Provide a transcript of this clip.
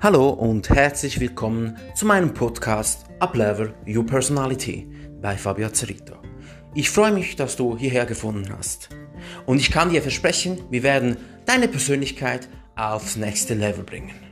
Hallo und herzlich willkommen zu meinem Podcast Uplevel Your Personality bei Fabio Cerrito. Ich freue mich, dass du hierher gefunden hast. Und ich kann dir versprechen, wir werden deine Persönlichkeit aufs nächste Level bringen.